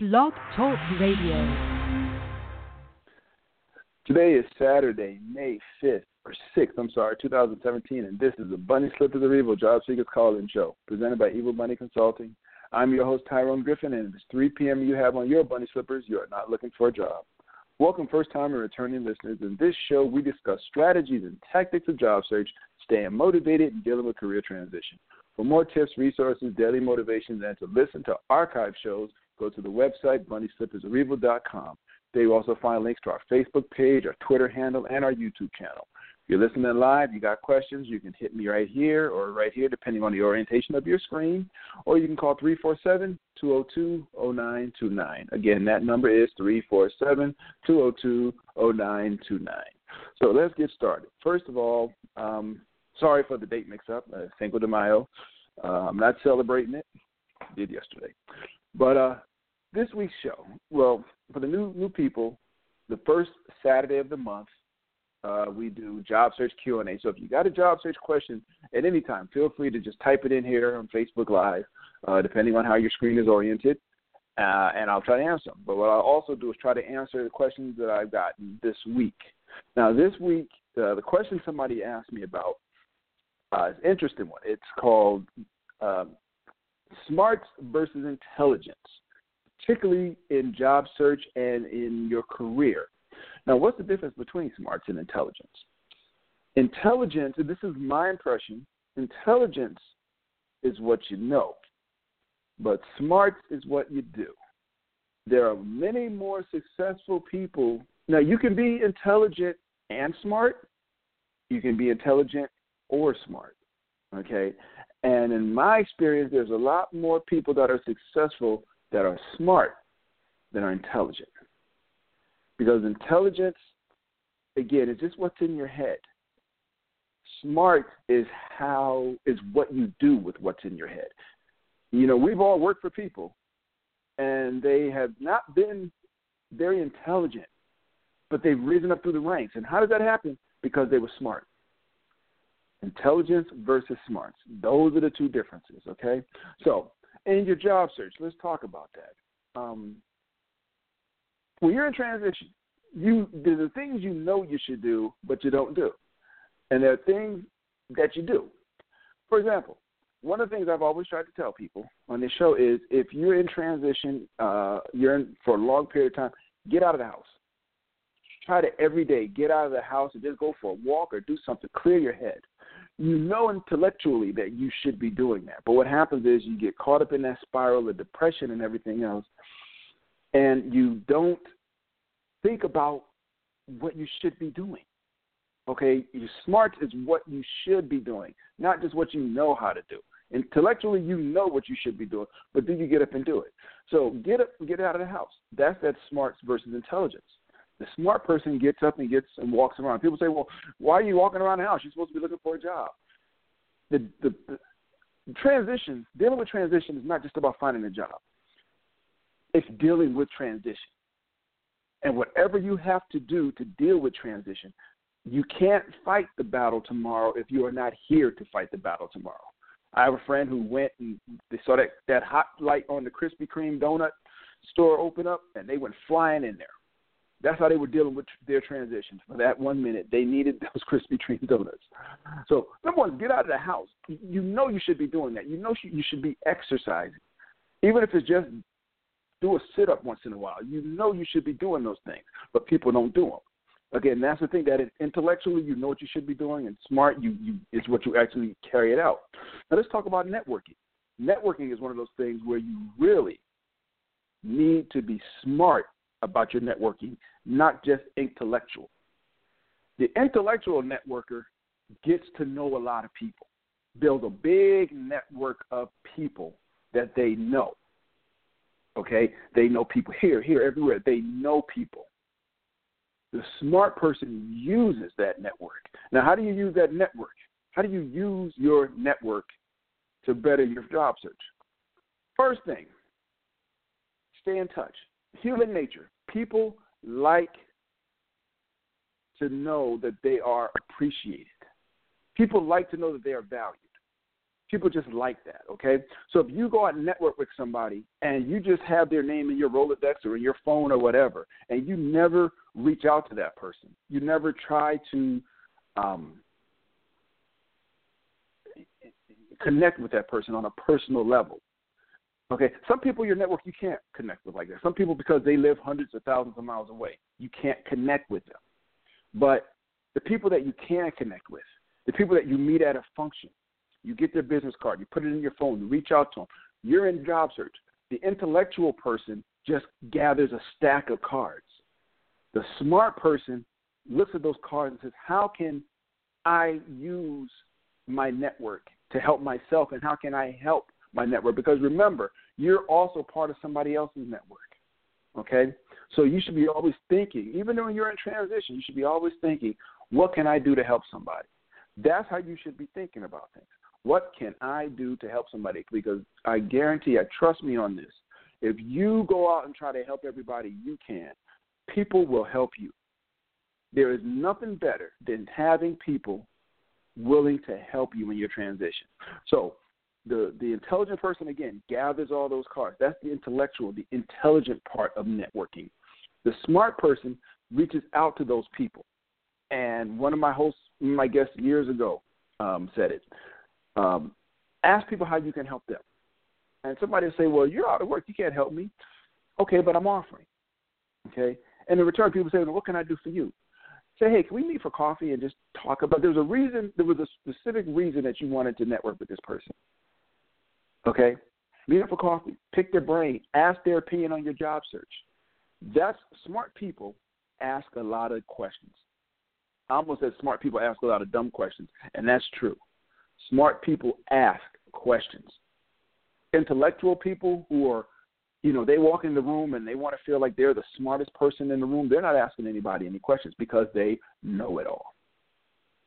Blog Talk Radio. Today is Saturday, May 5th, or 6th, I'm sorry, 2017, and this is the Bunny Slippers of Evil Job Seekers Call-In Show, presented by Evil Bunny Consulting. I'm your host, Tyrone Griffin, and if it's 3 p.m. you have on your bunny slippers, you are not looking for a job. Welcome, first-time and returning listeners. In this show, we discuss strategies and tactics of job search, staying motivated, and dealing with career transition. For more tips, resources, daily motivations, and to listen to archive shows, go to the website, bunnyslippersofevil.com. There you also find links to our Facebook page, our Twitter handle, and our YouTube channel. If you're listening live, you got questions, you can hit me right here or right here, depending on the orientation of your screen, or you can call 347 202 0929. Again, that number is 347 202 0929. So let's get started. First of all, um, sorry for the date mix up, uh, Cinco de Mayo. Uh, I'm not celebrating it, I did yesterday. But uh, this week's show, well, for the new new people, the first Saturday of the month, uh, we do job search Q and A. So if you got a job search question at any time, feel free to just type it in here on Facebook Live, uh, depending on how your screen is oriented, uh, and I'll try to answer them. But what I'll also do is try to answer the questions that I've gotten this week. Now, this week, uh, the question somebody asked me about uh, is an interesting one. It's called um, smarts versus intelligence particularly in job search and in your career. Now, what's the difference between smarts and intelligence? Intelligence, and this is my impression, intelligence is what you know, but smarts is what you do. There are many more successful people. Now, you can be intelligent and smart, you can be intelligent or smart, okay? And in my experience, there's a lot more people that are successful that are smart than are intelligent. Because intelligence, again, is just what's in your head. Smart is how is what you do with what's in your head. You know, we've all worked for people and they have not been very intelligent, but they've risen up through the ranks. And how does that happen? Because they were smart. Intelligence versus smarts. Those are the two differences, okay? So in your job search. Let's talk about that. Um, when you're in transition, you there's the things you know you should do, but you don't do, and there are things that you do. For example, one of the things I've always tried to tell people on this show is if you're in transition, uh, you're in for a long period of time, get out of the house. Try to every day get out of the house and just go for a walk or do something, clear your head you know intellectually that you should be doing that. But what happens is you get caught up in that spiral of depression and everything else, and you don't think about what you should be doing. Okay, you smart is what you should be doing, not just what you know how to do. Intellectually, you know what you should be doing, but do you get up and do it? So get up, get out of the house. That's that smarts versus intelligence. The smart person gets up and gets and walks around. People say, "Well, why are you walking around the house? You're supposed to be looking for a job." The the, the transition, dealing with transition, is not just about finding a job. It's dealing with transition, and whatever you have to do to deal with transition, you can't fight the battle tomorrow if you are not here to fight the battle tomorrow. I have a friend who went and they saw that that hot light on the Krispy Kreme donut store open up, and they went flying in there that's how they were dealing with their transitions. For that one minute, they needed those Krispy Kreme donuts. So, number one, get out of the house. You know you should be doing that. You know you should be exercising, even if it's just do a sit up once in a while. You know you should be doing those things, but people don't do them. Again, that's the thing that intellectually you know what you should be doing, and smart you you is what you actually carry it out. Now let's talk about networking. Networking is one of those things where you really need to be smart about your networking, not just intellectual. The intellectual networker gets to know a lot of people, build a big network of people that they know. Okay? They know people here, here, everywhere. They know people. The smart person uses that network. Now, how do you use that network? How do you use your network to better your job search? First thing, stay in touch human nature. People like to know that they are appreciated. People like to know that they are valued. People just like that, okay? So if you go out and network with somebody and you just have their name in your Rolodex or in your phone or whatever, and you never reach out to that person, you never try to um, connect with that person on a personal level. Okay, some people your network you can't connect with like that. Some people because they live hundreds of thousands of miles away, you can't connect with them. But the people that you can connect with, the people that you meet at a function, you get their business card, you put it in your phone, you reach out to them. You're in job search. The intellectual person just gathers a stack of cards. The smart person looks at those cards and says, "How can I use my network to help myself, and how can I help my network?" Because remember, you're also part of somebody else's network. Okay, so you should be always thinking, even when you're in transition, you should be always thinking, "What can I do to help somebody?" That's how you should be thinking about things. What can I do to help somebody? Because I guarantee, I trust me on this. If you go out and try to help everybody you can, people will help you. There is nothing better than having people willing to help you in your transition. So the the intelligent person again gathers all those cards. That's the intellectual, the intelligent part of networking. The smart person reaches out to those people. And one of my hosts, my guest years ago, um, said it. Um, ask people how you can help them. And somebody will say, Well, you're out of work. You can't help me. Okay, but I'm offering. Okay? And in return, people say, well, What can I do for you? Say, Hey, can we meet for coffee and just talk about there's a reason, there was a specific reason that you wanted to network with this person. Okay? Meet up for coffee, pick their brain, ask their opinion on your job search. That's smart people ask a lot of questions. I almost said smart people ask a lot of dumb questions, and that's true. Smart people ask questions. Intellectual people who are, you know, they walk in the room and they want to feel like they're the smartest person in the room, they're not asking anybody any questions because they know it all.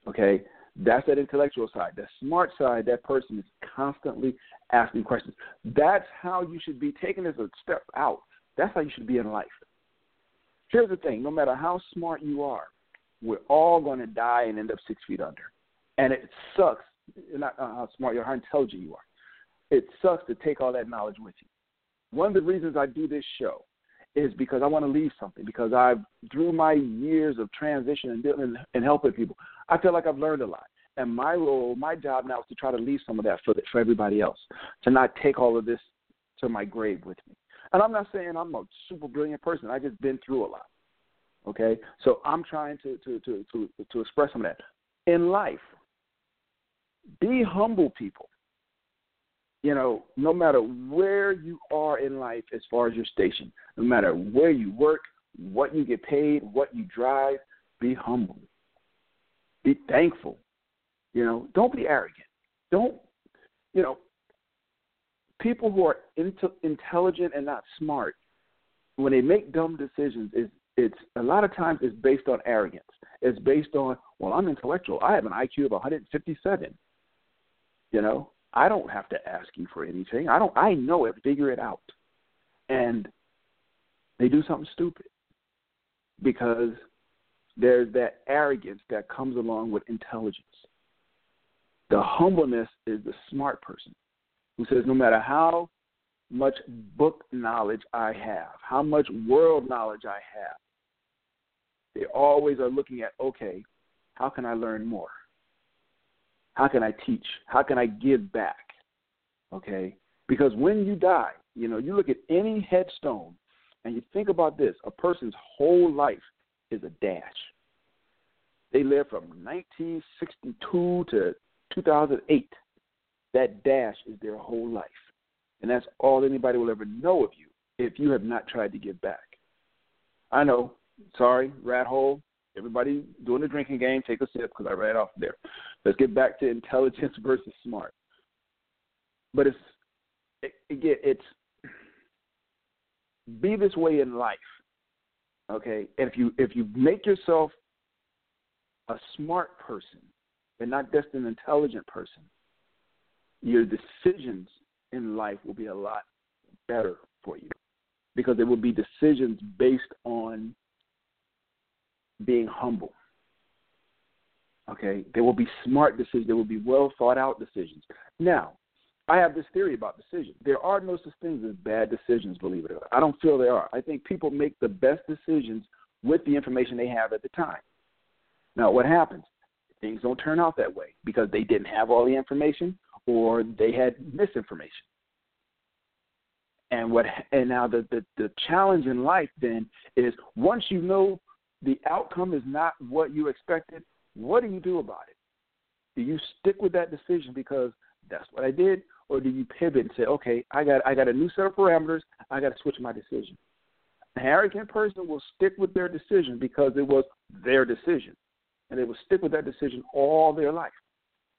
Okay? That's that intellectual side. The smart side, that person is constantly asking questions. That's how you should be taken as a step out. That's how you should be in life. Here's the thing no matter how smart you are, we're all going to die and end up six feet under. And it sucks not uh, how smart you are, how intelligent you are. It sucks to take all that knowledge with you. One of the reasons I do this show is because I want to leave something. Because I've through my years of transition and dealing and helping people, I feel like I've learned a lot. And my role, my job now is to try to leave some of that for for everybody else. To not take all of this to my grave with me. And I'm not saying I'm a super brilliant person. I've just been through a lot. Okay, so I'm trying to to to to, to express some of that in life be humble people. You know, no matter where you are in life as far as your station, no matter where you work, what you get paid, what you drive, be humble. Be thankful. You know, don't be arrogant. Don't, you know, people who are into, intelligent and not smart, when they make dumb decisions, is it's a lot of times it's based on arrogance. It's based on, well, I'm intellectual. I have an IQ of 157. You know, I don't have to ask you for anything. I don't. I know it. Figure it out. And they do something stupid because there's that arrogance that comes along with intelligence. The humbleness is the smart person who says, no matter how much book knowledge I have, how much world knowledge I have, they always are looking at, okay, how can I learn more? How can I teach? How can I give back? Okay? Because when you die, you know, you look at any headstone and you think about this a person's whole life is a dash. They lived from 1962 to 2008. That dash is their whole life. And that's all anybody will ever know of you if you have not tried to give back. I know, sorry, rat hole, Everybody doing the drinking game, take a sip because I ran off there. Let's get back to intelligence versus smart. But it's it, again, it's be this way in life, okay? And if you if you make yourself a smart person and not just an intelligent person, your decisions in life will be a lot better for you because it will be decisions based on being humble. Okay, there will be smart decisions. There will be well thought out decisions. Now, I have this theory about decisions. There are no such things as bad decisions, believe it or not. I don't feel there are. I think people make the best decisions with the information they have at the time. Now, what happens? Things don't turn out that way because they didn't have all the information or they had misinformation. And what and now the, the, the challenge in life then is once you know the outcome is not what you expected, what do you do about it? Do you stick with that decision because that's what I did, or do you pivot and say, okay, I got I got a new set of parameters, I got to switch my decision? An arrogant person will stick with their decision because it was their decision, and they will stick with that decision all their life.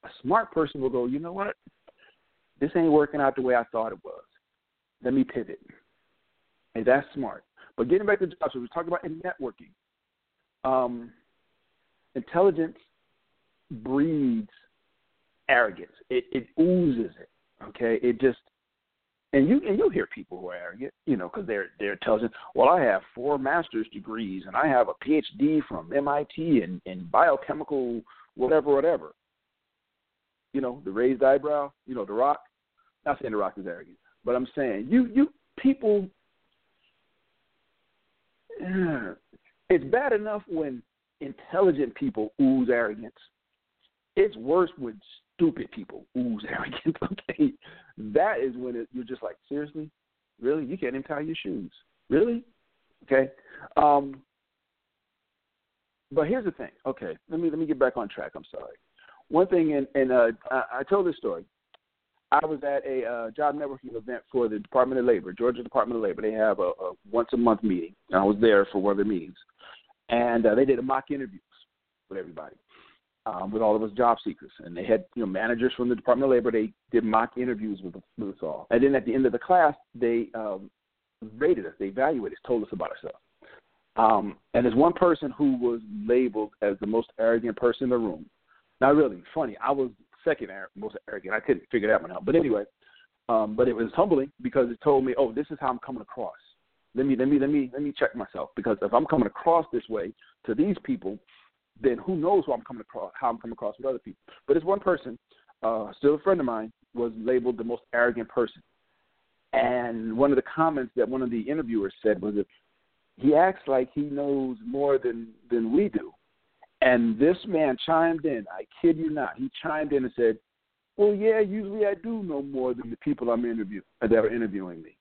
A smart person will go, you know what? This ain't working out the way I thought it was. Let me pivot. And that's smart. But getting back to the job, so we talking about in networking. Um, intelligence breeds arrogance. It, it oozes it. Okay, it just and you and you'll hear people who are arrogant, you know, because they're they're intelligent. Well, I have four master's degrees and I have a PhD from MIT in in biochemical whatever whatever. You know, the raised eyebrow. You know, the Rock. Not saying the Rock is arrogant, but I'm saying you you people. It's bad enough when intelligent people ooze arrogance. It's worse when stupid people ooze arrogance. Okay, that is when it, you're just like, seriously, really, you can't even tie your shoes, really? Okay. Um, but here's the thing. Okay, let me let me get back on track. I'm sorry. One thing, and, and uh, I, I told this story. I was at a uh, job networking event for the Department of Labor, Georgia Department of Labor. They have a, a once a month meeting, and I was there for one of the meetings, and uh, they did a mock interviews with everybody um, with all of us job seekers, and they had you know managers from the Department of Labor. They did mock interviews with, with us all, and then at the end of the class, they um, rated us, they evaluated us, told us about ourselves. Um, and there's one person who was labeled as the most arrogant person in the room. Not really funny. I was second most arrogant. I couldn't figure that one out. But anyway, um, but it was humbling because it told me, oh, this is how I'm coming across. Let me let me let me let me check myself because if I'm coming across this way to these people, then who knows who I'm coming across, how I'm coming across with other people. But this one person, uh, still a friend of mine, was labeled the most arrogant person. And one of the comments that one of the interviewers said was that he acts like he knows more than than we do. And this man chimed in. I kid you not. He chimed in and said, "Well, yeah, usually I do know more than the people I'm interviewing that are interviewing me."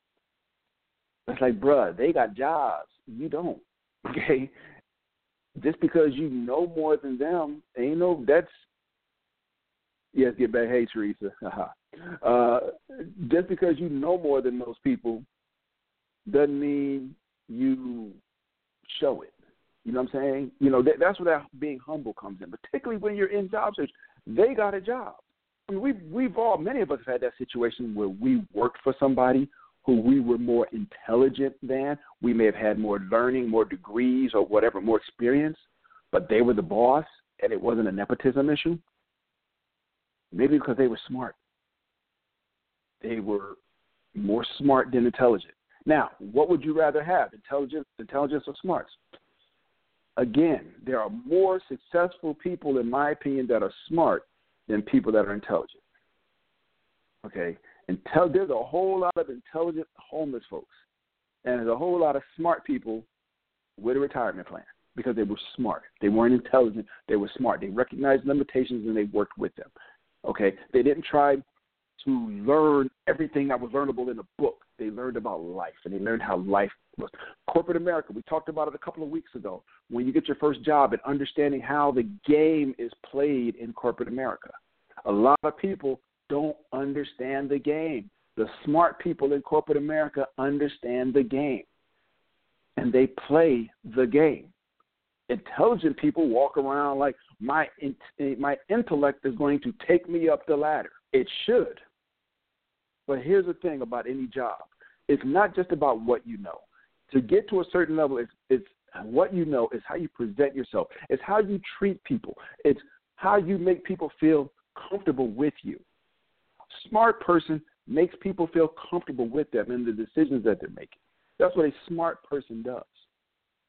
It's like, bruh, they got jobs. You don't. Okay, just because you know more than them, ain't no that's yes, get back. Hey, Teresa. uh, just because you know more than those people doesn't mean you show it. You know what I'm saying? You know that, that's where that being humble comes in, particularly when you're in job search. They got a job. I mean, we've we've all many of us have had that situation where we worked for somebody who we were more intelligent than. We may have had more learning, more degrees, or whatever, more experience, but they were the boss and it wasn't a nepotism issue. Maybe because they were smart. They were more smart than intelligent. Now, what would you rather have, intelligence, intelligence or smarts? Again, there are more successful people, in my opinion, that are smart than people that are intelligent. Okay, Intel- there's a whole lot of intelligent homeless folks, and there's a whole lot of smart people with a retirement plan because they were smart. They weren't intelligent. They were smart. They recognized limitations and they worked with them. Okay, they didn't try to learn everything that was learnable in a book. They learned about life and they learned how life was. Corporate America, we talked about it a couple of weeks ago. When you get your first job and understanding how the game is played in corporate America, a lot of people don't understand the game. The smart people in corporate America understand the game and they play the game. Intelligent people walk around like my eh, my intellect is going to take me up the ladder. It should. But here's the thing about any job. It's not just about what you know. To get to a certain level, it's, it's what you know, is how you present yourself, it's how you treat people, it's how you make people feel comfortable with you smart person makes people feel comfortable with them and the decisions that they're making. That's what a smart person does.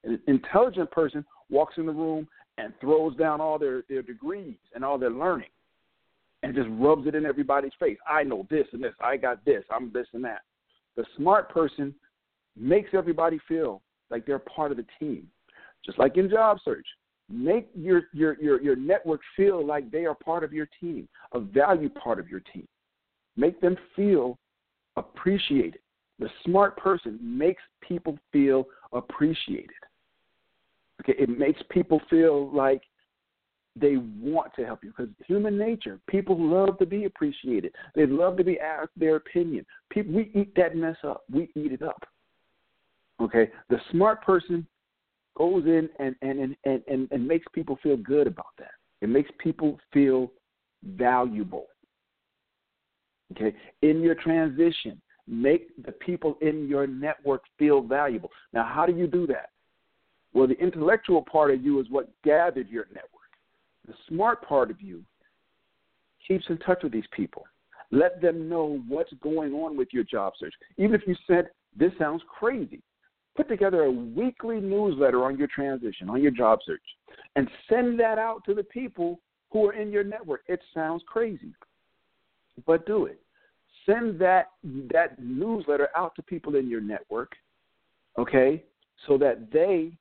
An intelligent person walks in the room and throws down all their, their degrees and all their learning and just rubs it in everybody's face. I know this and this. I got this. I'm this and that. The smart person makes everybody feel like they're part of the team. Just like in job search, make your, your, your, your network feel like they are part of your team, a value part of your team. Make them feel appreciated. The smart person makes people feel appreciated. Okay, it makes people feel like they want to help you because human nature, people love to be appreciated. They love to be asked their opinion. People, we eat that mess up. We eat it up. Okay, the smart person goes in and and and and, and makes people feel good about that. It makes people feel valuable. Okay, in your transition, make the people in your network feel valuable. Now, how do you do that? Well, the intellectual part of you is what gathered your network. The smart part of you keeps in touch with these people. Let them know what's going on with your job search. Even if you said, this sounds crazy, put together a weekly newsletter on your transition, on your job search, and send that out to the people who are in your network. It sounds crazy, but do it. Send that that newsletter out to people in your network, okay, so that they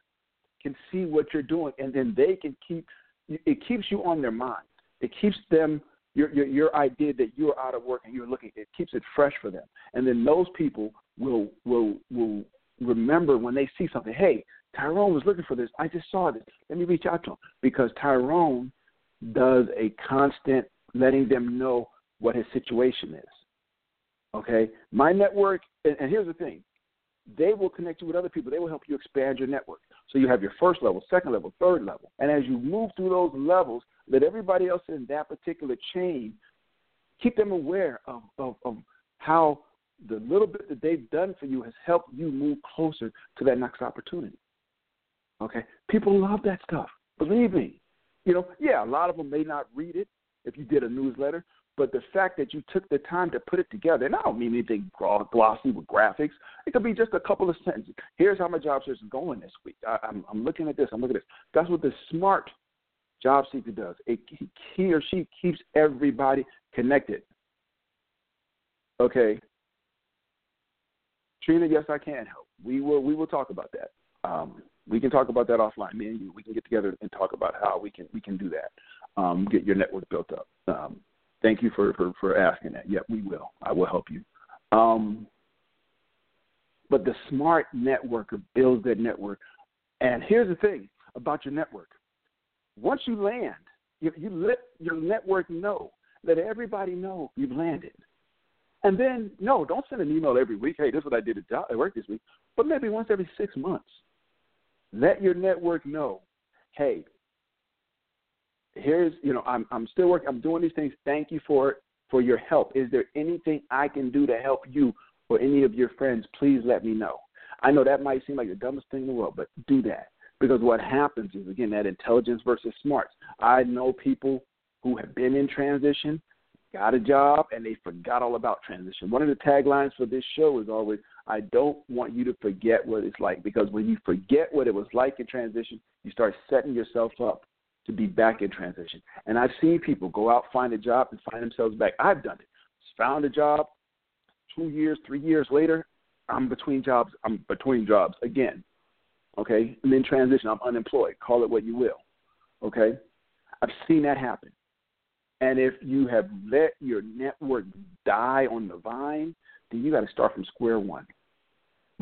can see what you're doing, and then they can keep it keeps you on their mind. It keeps them your, your your idea that you're out of work and you're looking. It keeps it fresh for them, and then those people will will will remember when they see something. Hey, Tyrone was looking for this. I just saw this. Let me reach out to him because Tyrone does a constant letting them know what his situation is. Okay, my network, and, and here's the thing: they will connect you with other people. They will help you expand your network. So you have your first level, second level, third level. And as you move through those levels, let everybody else in that particular chain keep them aware of, of, of how the little bit that they've done for you has helped you move closer to that next opportunity. Okay? People love that stuff. Believe me. You know, yeah, a lot of them may not read it if you did a newsletter, but the fact that you took the time to put it together, and I don't mean anything glossy with graphics. It could be just a couple of sentences. Here's how my job search is going this week. I, am I'm, I'm looking at this. I'm looking at this. That's what the smart job seeker does. It, he or she keeps everybody connected. Okay. Trina, yes, I can help. We will we will talk about that. Um, we can talk about that offline. Me and you, we can get together and talk about how we can we can do that. Um, get your network built up. Um, Thank you for, for, for asking that. Yep, we will. I will help you. Um, but the smart networker builds that network. And here's the thing about your network. Once you land, you, you let your network know. Let everybody know you've landed. And then, no, don't send an email every week. Hey, this is what I did at work this week. But maybe once every six months. Let your network know, hey, here's you know I'm I'm still working. I'm doing these things. Thank you for for your help. Is there anything I can do to help you or any of your friends? Please let me know. I know that might seem like the dumbest thing in the world, but do that because what happens is again that intelligence versus smarts. I know people who have been in transition, got a job, and they forgot all about transition. One of the taglines for this show is always, "I don't want you to forget what it's like," because when you forget what it was like in transition, you start setting yourself up to be back in transition. And I've seen people go out, find a job, and find themselves back. I've done it. Found a job, two years, three years later, I'm between jobs. I'm between jobs again. Okay, and then transition. I'm unemployed. Call it what you will. Okay, I've seen that happen. And if you have let your network die on the vine, then you got to start from square one.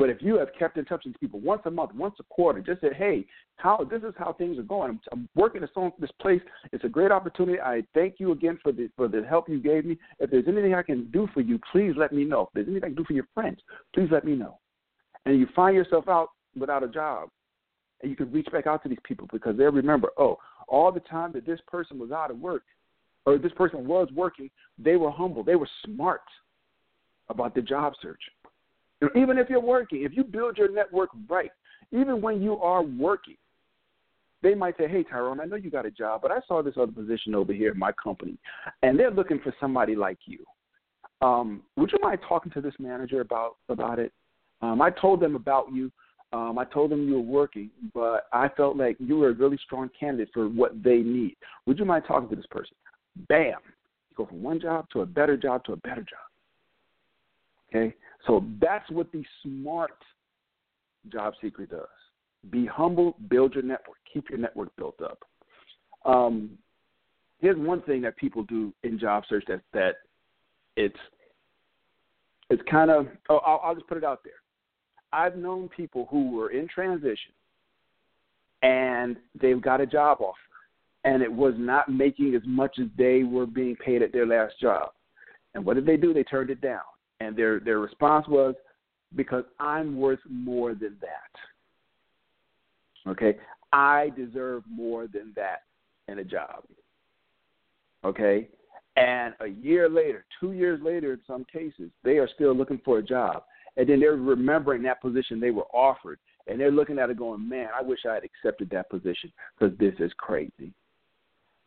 But if you have kept in touch with people once a month, once a quarter, just said, "Hey, how this is how things are going. I'm, I'm working on this place. It's a great opportunity. I thank you again for the for the help you gave me. If there's anything I can do for you, please let me know. If there's anything I can do for your friends, please let me know." And you find yourself out without a job, and you can reach back out to these people because they'll remember, oh, all the time that this person was out of work, or this person was working, they were humble, they were smart about the job search even if you're working, if you build your network right, even when you are working, they might say, Hey, Tyrone, I know you got a job, but I saw this other position over here in my company, and they're looking for somebody like you. Um, would you mind talking to this manager about about it? Um, I told them about you. Um, I told them you were working, but I felt like you were a really strong candidate for what they need. Would you mind talking to this person? Bam. You go from one job to a better job to a better job. Okay? So that's what the smart job seeker does. Be humble, build your network, keep your network built up. Um, here's one thing that people do in job search that that it's it's kind of oh, I'll, I'll just put it out there. I've known people who were in transition and they've got a job offer and it was not making as much as they were being paid at their last job. And what did they do? They turned it down. And their their response was because I'm worth more than that. Okay? I deserve more than that in a job. Okay? And a year later, two years later, in some cases, they are still looking for a job. And then they're remembering that position they were offered. And they're looking at it going, man, I wish I had accepted that position because this is crazy.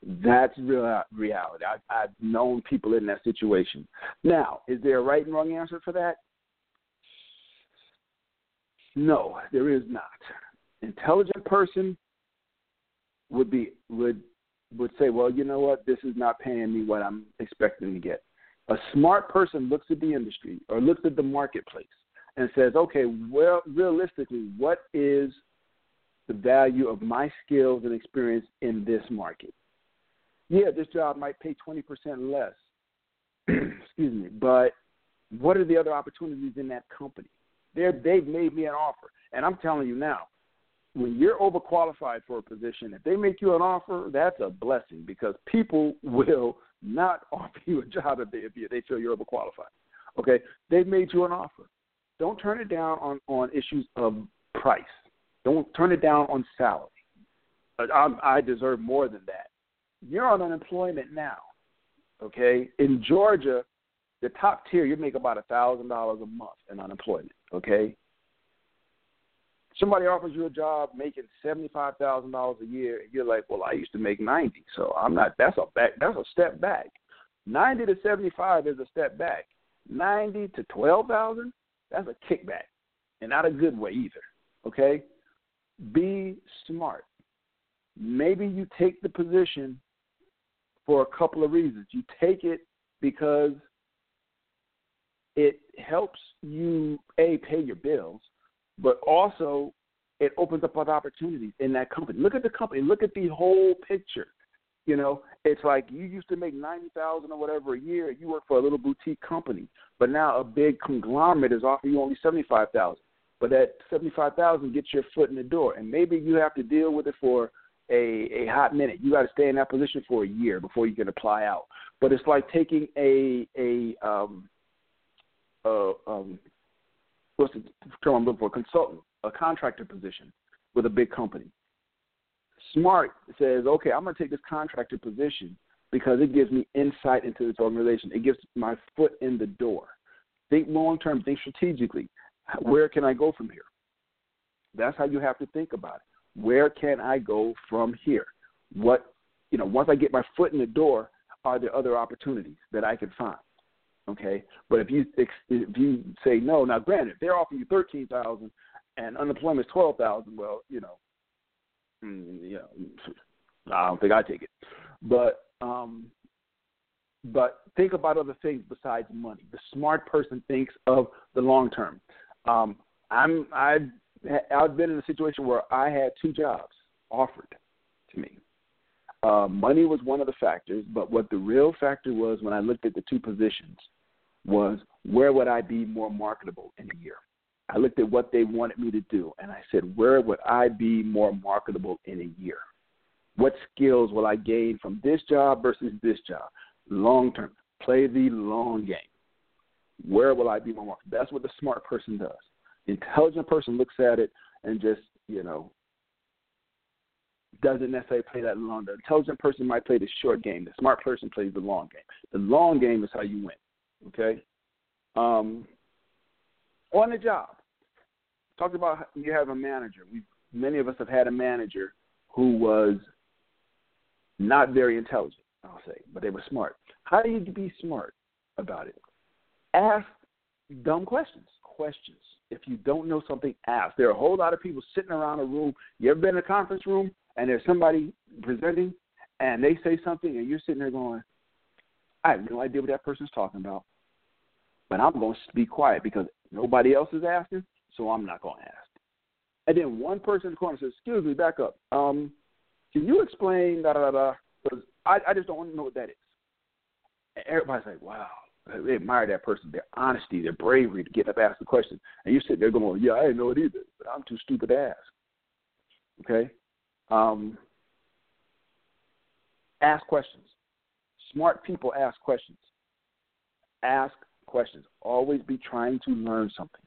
That's real reality. I, I've known people in that situation. Now, is there a right and wrong answer for that? No, there is not. Intelligent person would be would would say, well, you know what, this is not paying me what I'm expecting to get. A smart person looks at the industry or looks at the marketplace and says, okay, well, realistically, what is the value of my skills and experience in this market? Yeah, this job might pay 20% less, excuse me, but what are the other opportunities in that company? They're, they've made me an offer. And I'm telling you now, when you're overqualified for a position, if they make you an offer, that's a blessing because people will not offer you a job if they if they feel you're overqualified. Okay, they've made you an offer. Don't turn it down on on issues of price. Don't turn it down on salary. I, I deserve more than that. You're on unemployment now. Okay, in Georgia, the top tier, you make about a thousand dollars a month in unemployment. Okay, somebody offers you a job making seventy five thousand dollars a year, and you're like, well, I used to make ninety, so I'm not. That's a back. That's a step back. Ninety to seventy five is a step back. Ninety to twelve thousand, that's a kickback, and not a good way either. Okay, be smart. Maybe you take the position for a couple of reasons. You take it because it helps you a pay your bills but also it opens up other opportunities in that company. Look at the company. Look at the whole picture. You know, it's like you used to make ninety thousand or whatever a year. You work for a little boutique company, but now a big conglomerate is offering you only seventy five thousand. But that seventy five thousand gets your foot in the door, and maybe you have to deal with it for a a hot minute. You got to stay in that position for a year before you can apply out. But it's like taking a a um, uh, um, what's the term I'm looking for? A Consultant, a contractor position with a big company. Smart says, okay, I'm going to take this contractor position because it gives me insight into this organization. It gives my foot in the door. Think long term, think strategically. Where can I go from here? That's how you have to think about it. Where can I go from here? What, you know, once I get my foot in the door, are there other opportunities that I can find? Okay, but if you if you say no, now granted, they're offering you thirteen thousand and unemployment is twelve thousand. Well, you know, mm, you know, I don't think I take it. But um, but think about other things besides money. The smart person thinks of the long term. Um, I'm I've I've been in a situation where I had two jobs offered to me. Uh, money was one of the factors, but what the real factor was when I looked at the two positions was where would I be more marketable in a year? I looked at what they wanted me to do, and I said, where would I be more marketable in a year? What skills will I gain from this job versus this job? Long term, play the long game. Where will I be more marketable? That's what the smart person does. Intelligent person looks at it and just, you know, doesn't necessarily play that long. The intelligent person might play the short game. The smart person plays the long game. The long game is how you win. Okay. Um, on the job, talked about you have a manager. We many of us have had a manager who was not very intelligent. I'll say, but they were smart. How do you be smart about it? Ask dumb questions. Questions. If you don't know something, ask. There are a whole lot of people sitting around a room. You ever been in a conference room and there's somebody presenting and they say something and you're sitting there going, I have no idea what that person's talking about. But I'm going to be quiet because nobody else is asking, so I'm not going to ask. And then one person in the corner says, Excuse me, back up. Um, can you explain da? Because I, I just don't want to know what that is. And everybody's like, Wow, they admire that person, their honesty, their bravery to get up and ask the question. And you sit there going, Yeah, I didn't know it either, but I'm too stupid to ask. Okay? Um, ask questions. Smart people ask questions. Ask questions. Always be trying to learn something.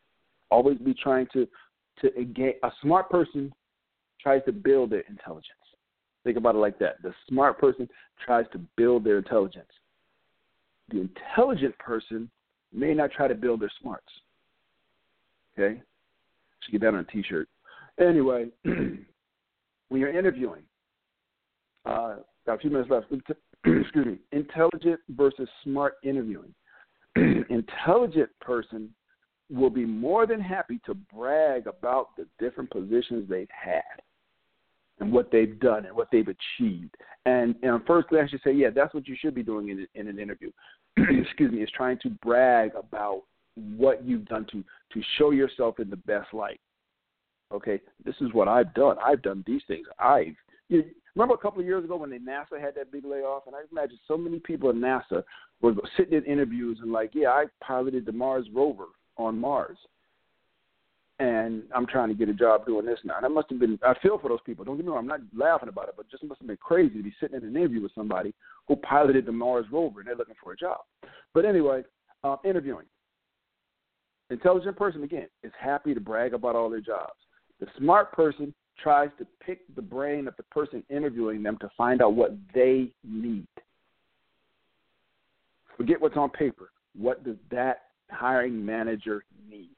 Always be trying to to engage. A smart person tries to build their intelligence. Think about it like that. The smart person tries to build their intelligence. The intelligent person may not try to build their smarts. Okay? Should get that on a t shirt. Anyway, when you're interviewing, uh, got a few minutes left. Excuse me. Intelligent versus smart interviewing. Intelligent person will be more than happy to brag about the different positions they've had and what they've done and what they've achieved. And, and first glance, you say, yeah, that's what you should be doing in, in an interview. Excuse me, is trying to brag about what you've done to to show yourself in the best light. Okay, this is what I've done. I've done these things. I've you remember a couple of years ago when the NASA had that big layoff, and I imagine so many people at NASA were sitting in interviews and like, yeah, I piloted the Mars rover on Mars. And I'm trying to get a job doing this now. And that must have been, I feel for those people. Don't get me wrong, I'm not laughing about it, but just must have been crazy to be sitting in an interview with somebody who piloted the Mars rover and they're looking for a job. But anyway, uh, interviewing. Intelligent person, again, is happy to brag about all their jobs. The smart person tries to pick the brain of the person interviewing them to find out what they need. Forget what's on paper. What does that hiring manager need?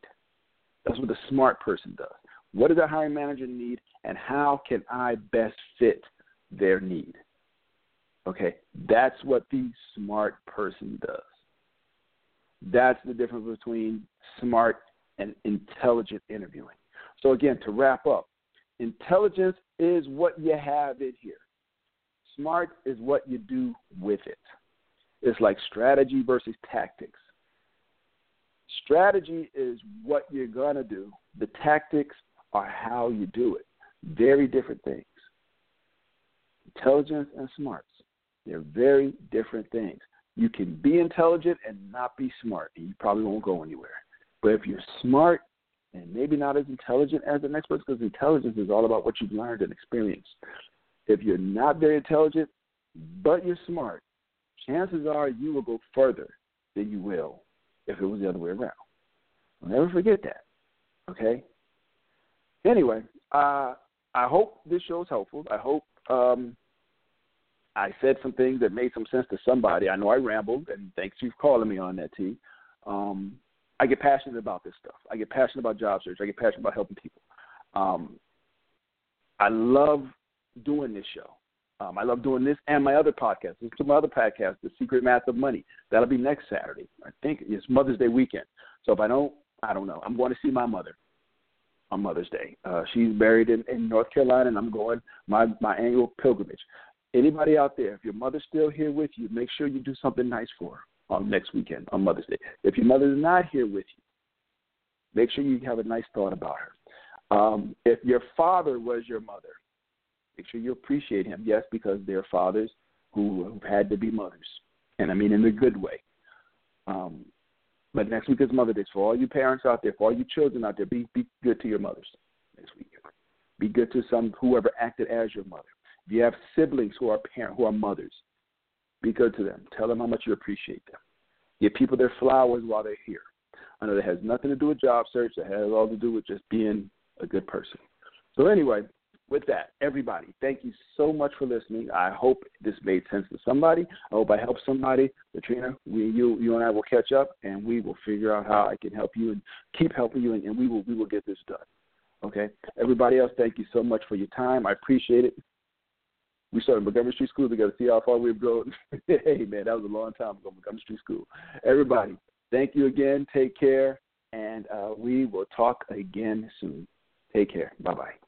That's what the smart person does. What does that hiring manager need, and how can I best fit their need? Okay, that's what the smart person does. That's the difference between smart and intelligent interviewing. So, again, to wrap up, intelligence is what you have in here, smart is what you do with it. It's like strategy versus tactics. Strategy is what you're going to do, the tactics are how you do it. Very different things. Intelligence and smarts, they're very different things. You can be intelligent and not be smart, and you probably won't go anywhere. But if you're smart and maybe not as intelligent as the next person, because intelligence is all about what you've learned and experienced. If you're not very intelligent, but you're smart, chances are you will go further than you will if it was the other way around. I'll never forget that. Okay? Anyway, uh, I hope this show is helpful. I hope um, I said some things that made some sense to somebody. I know I rambled, and thanks you for calling me on that, T. Um, I get passionate about this stuff. I get passionate about job search. I get passionate about helping people. Um, I love doing this show. Um, I love doing this and my other podcast. This is my other podcast, The Secret Math of Money. That'll be next Saturday. I think it's Mother's Day weekend. So if I don't, I don't know. I'm going to see my mother on Mother's Day. Uh, she's buried in, in North Carolina, and I'm going my my annual pilgrimage. Anybody out there, if your mother's still here with you, make sure you do something nice for her on next weekend on Mother's Day. If your mother is not here with you, make sure you have a nice thought about her. Um, if your father was your mother, Make sure you appreciate him. Yes, because they're fathers who have had to be mothers, and I mean in a good way. Um, but next week is Mother Day. For all you parents out there, for all you children out there, be be good to your mothers next week. Be good to some whoever acted as your mother. If you have siblings who are parent who are mothers, be good to them. Tell them how much you appreciate them. Give people their flowers while they're here. I know that has nothing to do with job search. That has all to do with just being a good person. So anyway, with that, everybody, thank you so much for listening. I hope this made sense to somebody. I hope I helped somebody. Katrina, we, you, you and I will catch up, and we will figure out how I can help you and keep helping you, and, and we will we will get this done. Okay. Everybody else, thank you so much for your time. I appreciate it. We started Montgomery Street School together. See how far we've grown. hey man, that was a long time ago. Montgomery Street School. Everybody, thank you again. Take care. and uh, we will talk again soon. Take care. Bye bye.